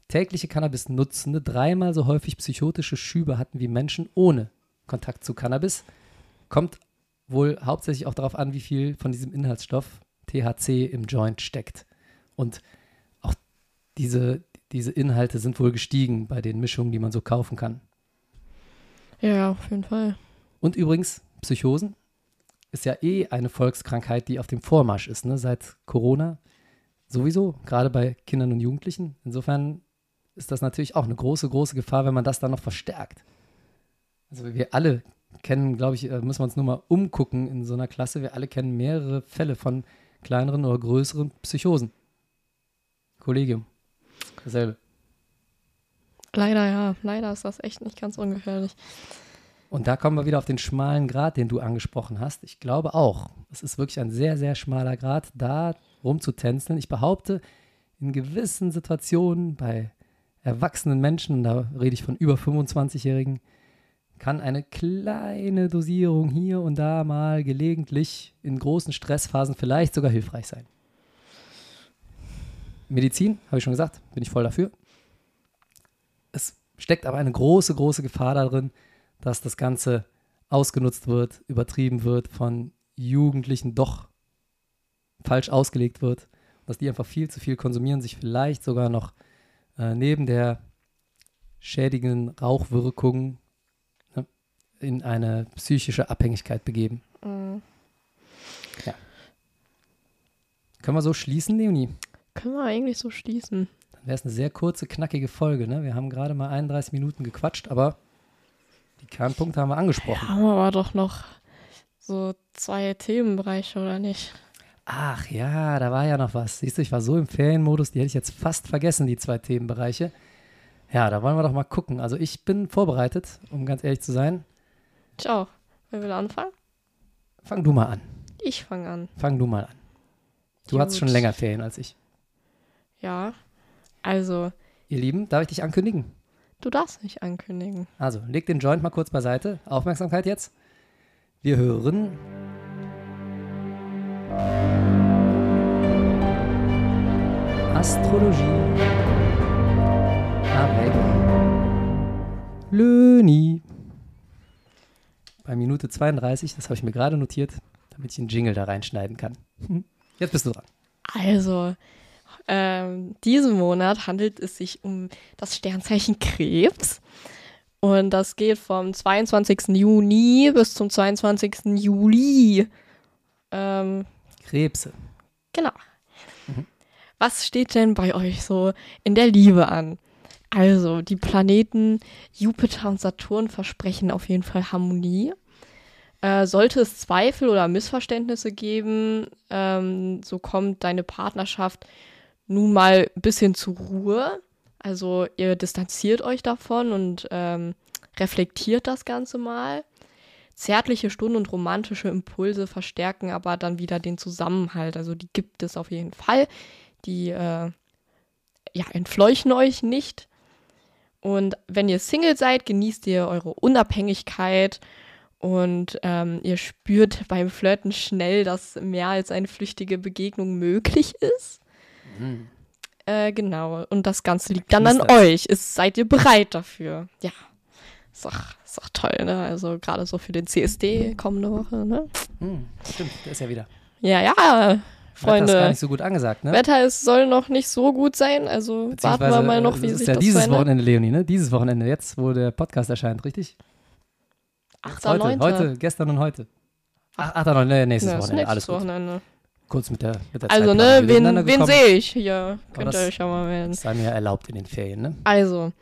tägliche Cannabis-Nutzende dreimal so häufig psychotische Schübe hatten wie Menschen ohne Kontakt zu Cannabis. Kommt wohl hauptsächlich auch darauf an, wie viel von diesem Inhaltsstoff THC im Joint steckt. Und auch diese, diese Inhalte sind wohl gestiegen bei den Mischungen, die man so kaufen kann. Ja, auf jeden Fall. Und übrigens, Psychosen ist ja eh eine Volkskrankheit, die auf dem Vormarsch ist, ne? seit Corona. Sowieso, gerade bei Kindern und Jugendlichen. Insofern ist das natürlich auch eine große, große Gefahr, wenn man das dann noch verstärkt. Also wir alle kennen, glaube ich, äh, müssen wir uns nur mal umgucken in so einer Klasse. Wir alle kennen mehrere Fälle von kleineren oder größeren Psychosen. Kollegium. Dasselbe. Leider, ja. Leider ist das echt nicht ganz ungefährlich. Und da kommen wir wieder auf den schmalen Grad, den du angesprochen hast. Ich glaube auch, es ist wirklich ein sehr, sehr schmaler Grad, da rumzutänzeln. Ich behaupte, in gewissen Situationen bei erwachsenen Menschen, da rede ich von über 25-Jährigen, kann eine kleine Dosierung hier und da mal gelegentlich in großen Stressphasen vielleicht sogar hilfreich sein. Medizin, habe ich schon gesagt, bin ich voll dafür. Es steckt aber eine große, große Gefahr darin, dass das Ganze ausgenutzt wird, übertrieben wird, von Jugendlichen doch falsch ausgelegt wird, dass die einfach viel zu viel konsumieren, sich vielleicht sogar noch äh, neben der schädigenden Rauchwirkung in eine psychische Abhängigkeit begeben. Mhm. Ja. Können wir so schließen, Leonie? Können wir eigentlich so schließen. Dann wäre es eine sehr kurze, knackige Folge. Ne? Wir haben gerade mal 31 Minuten gequatscht, aber die Kernpunkte haben wir angesprochen. Haben wir aber doch noch so zwei Themenbereiche, oder nicht? Ach ja, da war ja noch was. Siehst du, ich war so im Ferienmodus, die hätte ich jetzt fast vergessen, die zwei Themenbereiche. Ja, da wollen wir doch mal gucken. Also ich bin vorbereitet, um ganz ehrlich zu sein. Ich auch. Wer will anfangen? Fang du mal an. Ich fange an. Fang du mal an. Du Gut. hattest schon länger Ferien als ich. Ja. Also, Ihr Lieben, darf ich dich ankündigen? du darfst nicht ankündigen. Also, leg den Joint mal kurz beiseite. Aufmerksamkeit jetzt. Wir hören. Astrologie. Avec Löni. Bei Minute 32, das habe ich mir gerade notiert, damit ich einen Jingle da reinschneiden kann. Jetzt bist du dran. Also, ähm, diesen Monat handelt es sich um das Sternzeichen Krebs. Und das geht vom 22. Juni bis zum 22. Juli. Ähm, Krebse. genau. Was steht denn bei euch so in der Liebe an? Also, die Planeten Jupiter und Saturn versprechen auf jeden Fall Harmonie. Äh, sollte es Zweifel oder Missverständnisse geben, ähm, so kommt deine Partnerschaft nun mal ein bisschen zur Ruhe. Also ihr distanziert euch davon und ähm, reflektiert das Ganze mal. Zärtliche Stunden und romantische Impulse verstärken aber dann wieder den Zusammenhalt. Also die gibt es auf jeden Fall. Die äh, ja, entfleuchen euch nicht. Und wenn ihr Single seid, genießt ihr eure Unabhängigkeit und ähm, ihr spürt beim Flirten schnell, dass mehr als eine flüchtige Begegnung möglich ist. Äh, genau. Und das Ganze liegt dann an euch. Ist, seid ihr bereit dafür? Ja. Ist doch, ist doch toll, ne? Also gerade so für den CSD kommende Woche, ne? Hm, stimmt, der ist ja wieder. Ja, ja, Wetter ist gar Freunde. nicht so gut angesagt, ne? Wetter ist, soll noch nicht so gut sein, also warten wir mal noch, äh, wie es ist sich ja das dieses verändert. Wochenende, Leonie, ne? Dieses Wochenende, jetzt, wo der Podcast erscheint, richtig? Jetzt 8. heute, 9. heute, gestern und heute. Ach, 8. 9. Nee, nächstes ja, Wochenende, alles nächstes gut. Wochenende. kurz mit der, mit der Also, Zeit ne, wen, wen sehe ich hier? Könnt ihr das- euch ja mal melden. Das sei mir erlaubt in den Ferien, ne? Also,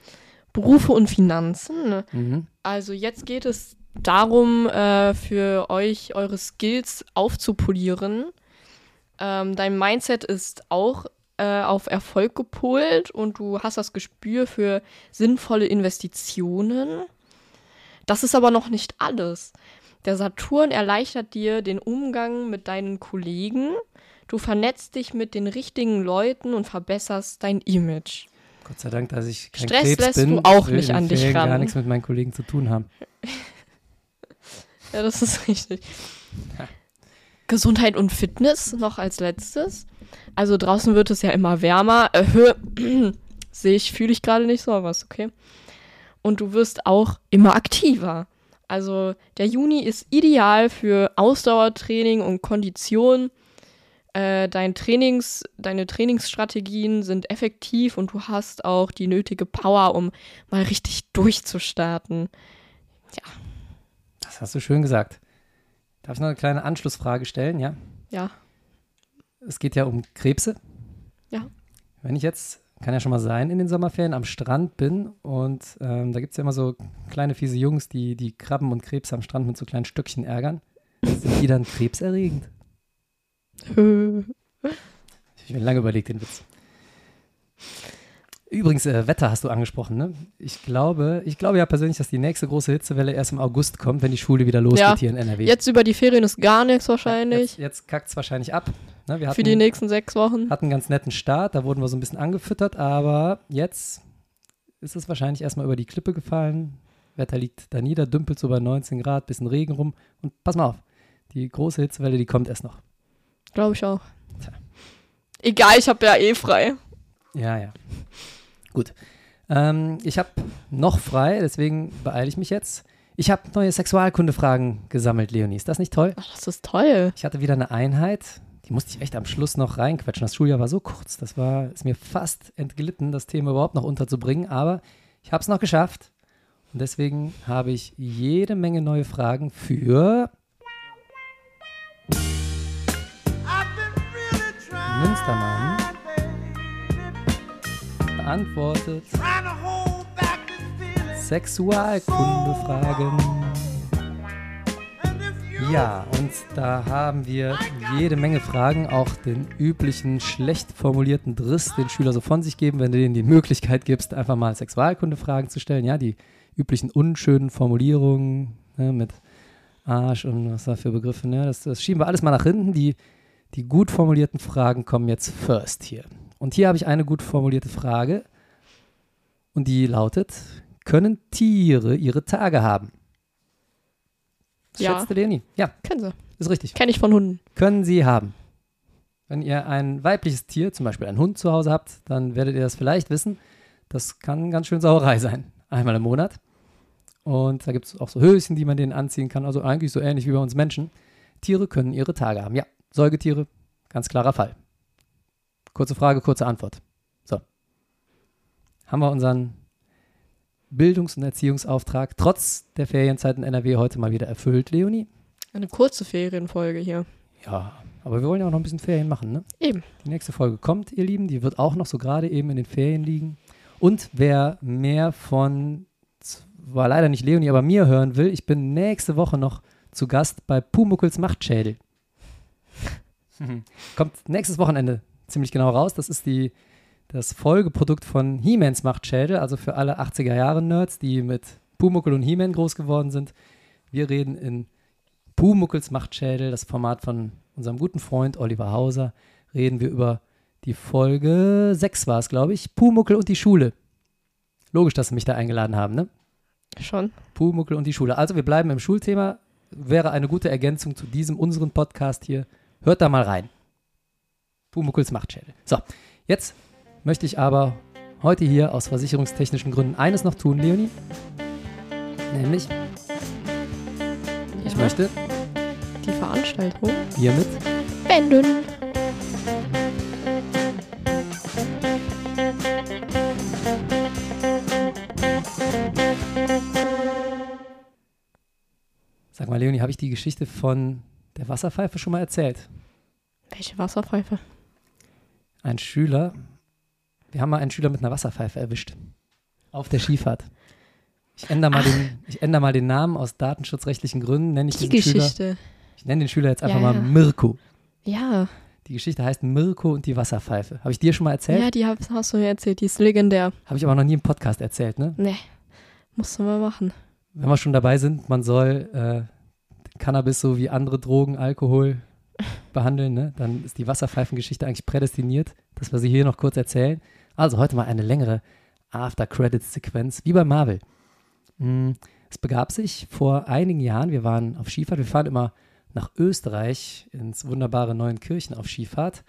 Berufe und Finanzen. ne? Mhm. Also, jetzt geht es darum, äh, für euch eure Skills aufzupolieren. Ähm, dein Mindset ist auch äh, auf Erfolg gepolt und du hast das Gespür für sinnvolle Investitionen. Das ist aber noch nicht alles. Der Saturn erleichtert dir den Umgang mit deinen Kollegen. Du vernetzt dich mit den richtigen Leuten und verbesserst dein Image. Gott sei Dank, dass ich kein Stress Krebs lässt bin. du auch nicht an dich Ferien gar ran. nichts mit meinen Kollegen zu tun haben. Ja, das ist richtig. Gesundheit und Fitness noch als letztes. Also draußen wird es ja immer wärmer. Äh, Sehe ich, fühle ich gerade nicht so, aber ist okay. Und du wirst auch immer aktiver. Also der Juni ist ideal für Ausdauertraining und Kondition. Äh, dein Trainings, deine Trainingsstrategien sind effektiv und du hast auch die nötige Power, um mal richtig durchzustarten. Das hast du schön gesagt. Darf ich noch eine kleine Anschlussfrage stellen? Ja. Ja, Es geht ja um Krebse. Ja. Wenn ich jetzt, kann ja schon mal sein, in den Sommerferien am Strand bin und ähm, da gibt es ja immer so kleine fiese Jungs, die die Krabben und Krebse am Strand mit so kleinen Stöckchen ärgern. Sind die dann krebserregend? Ich habe mir lange überlegt, den Witz. Übrigens, äh, Wetter hast du angesprochen, ne? Ich glaube, ich glaube ja persönlich, dass die nächste große Hitzewelle erst im August kommt, wenn die Schule wieder losgeht Ja. hier in NRW. Jetzt über die Ferien ist gar nichts wahrscheinlich. Jetzt, jetzt kackt es wahrscheinlich ab. Ne? Wir für die hatten, nächsten sechs Wochen. hatten einen ganz netten Start, da wurden wir so ein bisschen angefüttert, aber jetzt ist es wahrscheinlich erstmal über die Klippe gefallen. Wetter liegt da nieder, dümpelt so bei 19 Grad, bisschen Regen rum. Und pass mal auf, die große Hitzewelle, die kommt erst noch. Glaube ich auch. Tja. Egal, ich habe ja eh frei. Ja, ja. Gut. Ähm, ich habe noch frei, deswegen beeile ich mich jetzt. Ich habe neue Sexualkundefragen gesammelt, Leonie. Ist das nicht toll? Ach, das ist toll. Ich hatte wieder eine Einheit, die musste ich echt am Schluss noch reinquetschen. Das Schuljahr war so kurz, das war, ist mir fast entglitten, das Thema überhaupt noch unterzubringen, aber ich habe es noch geschafft. Und deswegen habe ich jede Menge neue Fragen für Münstermann beantwortet. Sexualkundefragen. Ja, und da haben wir jede Menge Fragen, auch den üblichen schlecht formulierten Driss, den Schüler so von sich geben, wenn du denen die Möglichkeit gibst, einfach mal Sexualkundefragen zu stellen. Ja, die üblichen unschönen Formulierungen ne, mit Arsch und was da für Begriffe. Ne, das, das schieben wir alles mal nach hinten. Die, die gut formulierten Fragen kommen jetzt first hier. Und hier habe ich eine gut formulierte Frage und die lautet, können Tiere ihre Tage haben? Was Ja. Schätzte Leonie? Ja, Kennen sie. ist richtig. Kenne ich von Hunden. Können sie haben. Wenn ihr ein weibliches Tier, zum Beispiel einen Hund zu Hause habt, dann werdet ihr das vielleicht wissen. Das kann ganz schön Sauerei sein. Einmal im Monat. Und da gibt es auch so Höschen, die man denen anziehen kann. Also eigentlich so ähnlich wie bei uns Menschen. Tiere können ihre Tage haben. Ja, Säugetiere, ganz klarer Fall. Kurze Frage, kurze Antwort. So. Haben wir unseren Bildungs- und Erziehungsauftrag trotz der Ferienzeit in NRW heute mal wieder erfüllt, Leonie? Eine kurze Ferienfolge hier. Ja, aber wir wollen ja auch noch ein bisschen Ferien machen, ne? Eben. Die nächste Folge kommt, ihr Lieben. Die wird auch noch so gerade eben in den Ferien liegen. Und wer mehr von, war leider nicht Leonie, aber mir hören will, ich bin nächste Woche noch zu Gast bei Pumuckels Machtschädel. Kommt nächstes Wochenende ziemlich genau raus. Das ist die, das Folgeprodukt von He-Mans Machtschädel, also für alle 80er-Jahre-Nerds, die mit Pumuckel und He-Man groß geworden sind. Wir reden in Pumuckels Machtschädel, das Format von unserem guten Freund Oliver Hauser, reden wir über die Folge 6 war es, glaube ich, Pumuckel und die Schule. Logisch, dass sie mich da eingeladen haben, ne? Schon. Pumuckel und die Schule. Also wir bleiben im Schulthema. Wäre eine gute Ergänzung zu diesem, unseren Podcast hier. Hört da mal rein. Pumuckels Machtschädel. So, jetzt möchte ich aber heute hier aus versicherungstechnischen Gründen eines noch tun, Leonie. Nämlich, ich Ja. möchte Die Veranstaltung. hiermit Wenden. Sag mal, Leonie, habe ich die Geschichte von der Wasserpfeife schon mal erzählt? Welche Wasserpfeife? Ein Schüler, wir haben mal einen Schüler mit einer Wasserpfeife erwischt. Auf der Skifahrt. Ich ändere mal, den, ich ändere mal den Namen aus datenschutzrechtlichen Gründen, nenne ich Die diesen Schüler. Geschichte. Ich nenne den Schüler jetzt einfach Ja, mal. Mirko. Ja, Die Geschichte heißt Mirko und die Wasserpfeife. Habe ich dir schon mal erzählt? ja, die hast, hast du mir erzählt. Die ist legendär. Habe ich aber noch nie im Podcast erzählt, ne? Nee, musst du mal machen. Wenn wir schon dabei sind, man soll äh, Cannabis so wie andere Drogen, Alkohol behandeln, ne? Dann ist die Wasserpfeifengeschichte eigentlich prädestiniert, dass wir sie hier noch kurz erzählen. Also heute mal eine längere After-Credits-Sequenz, wie bei Marvel. Mm, Es begab sich vor einigen Jahren, wir waren auf Skifahrt, wir fahren immer nach Österreich ins wunderbare Neuenkirchen auf Skifahrt.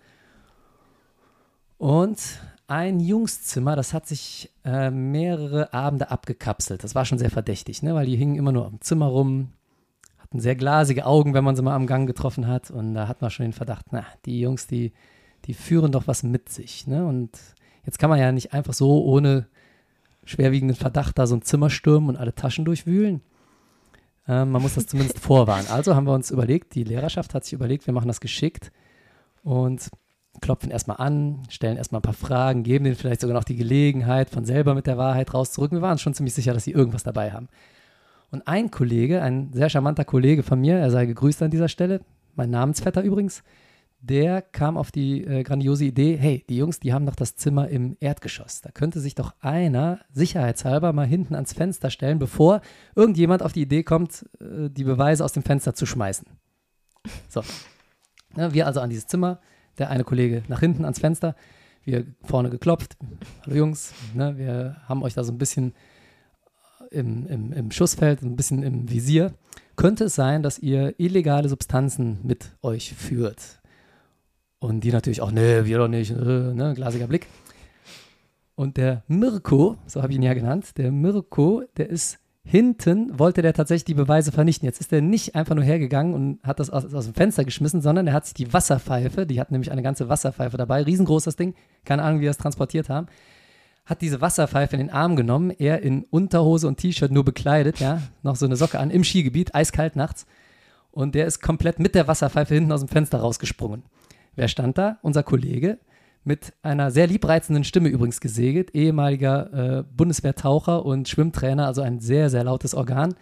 Und ein Jungszimmer, das hat sich äh, mehrere Abende abgekapselt. Das war schon sehr verdächtig, ne? weil die hingen immer nur am Zimmer rum, hatten sehr glasige Augen, wenn man sie mal am Gang getroffen hat. Und da hat man schon den Verdacht, na, die Jungs, die, die führen doch was mit sich. Ne? Und jetzt kann man ja nicht einfach so ohne schwerwiegenden Verdacht da so ein Zimmer stürmen und alle Taschen durchwühlen. Ähm, man muss das zumindest vorwarnen. Also haben wir uns überlegt, die Lehrerschaft hat sich überlegt, wir machen das geschickt und klopfen erstmal an, stellen erstmal ein paar Fragen, geben denen vielleicht sogar noch die Gelegenheit, von selber mit der Wahrheit rauszurücken. Wir waren schon ziemlich sicher, dass sie irgendwas dabei haben. Und ein Kollege, ein sehr charmanter Kollege von mir, er sei gegrüßt an dieser Stelle, mein Namensvetter übrigens, der kam auf die äh, grandiose Idee, hey, die Jungs, die haben doch das Zimmer im Erdgeschoss. Da könnte sich doch einer sicherheitshalber mal hinten ans Fenster stellen, bevor irgendjemand auf die Idee kommt, äh, die Beweise aus dem Fenster zu schmeißen. So. Ja, wir also an dieses Zimmer, der eine Kollege nach hinten ans Fenster, wir vorne geklopft. Hallo Jungs, ne, wir haben euch da so ein bisschen im, im, im Schussfeld, ein bisschen im Visier. Könnte es sein, dass ihr illegale Substanzen mit euch führt? Und die natürlich auch, nee, wir doch nicht, äh, ne, glasiger Blick. Und der Mirko, so habe ich ihn ja genannt, der Mirko, der ist hinten, wollte der tatsächlich die Beweise vernichten. Jetzt ist er nicht einfach nur hergegangen und hat das aus, aus dem Fenster geschmissen, sondern er hat sich die Wasserpfeife, die hat nämlich eine ganze Wasserpfeife dabei, riesengroß das Ding, keine Ahnung, wie wir das transportiert haben, hat diese Wasserpfeife in den Arm genommen, er in Unterhose und T-Shirt nur bekleidet, ja, noch so eine Socke an, im Skigebiet, eiskalt nachts. Und der ist komplett mit der Wasserpfeife hinten aus dem Fenster rausgesprungen. Wer stand da? Unser Kollege mit einer sehr liebreizenden Stimme übrigens gesegelt, ehemaliger äh, Bundeswehrtaucher und Schwimmtrainer, also ein sehr, sehr lautes Organ.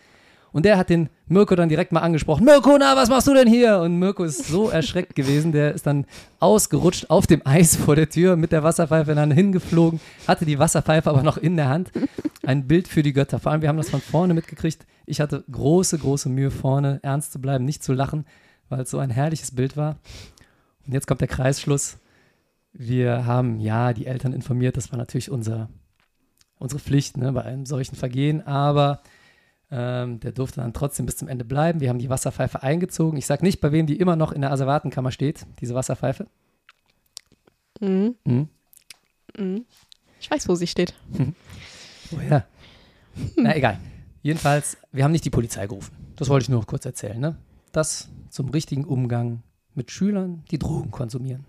Und der hat den Mirko dann direkt mal angesprochen. Mirko, na, was machst du denn hier? Und Mirko ist so erschreckt gewesen, der ist dann ausgerutscht auf dem Eis vor der Tür mit der Wasserpfeife dann hingeflogen, hatte die Wasserpfeife aber noch in der Hand. Ein Bild für die Götter. Vor allem, wir haben das von vorne mitgekriegt. Ich hatte große, große Mühe, vorne ernst zu bleiben, nicht zu lachen, weil es so ein herrliches Bild war. Und jetzt kommt der Kreisschluss. Wir haben ja die Eltern informiert, das war natürlich unser, unsere Pflicht ne, bei einem solchen Vergehen, aber ähm, der durfte dann trotzdem bis zum Ende bleiben. Wir haben die Wasserpfeife eingezogen. Ich sage nicht, bei wem die immer noch in der Asservatenkammer steht, diese Wasserpfeife. Mhm. Mhm. Mhm. Ich weiß, wo sie steht. Oh ja. Na egal. Jedenfalls, wir haben nicht die Polizei gerufen. Das wollte ich nur noch kurz erzählen. Ne? Das zum richtigen Umgang mit Schülern, die Drogen konsumieren.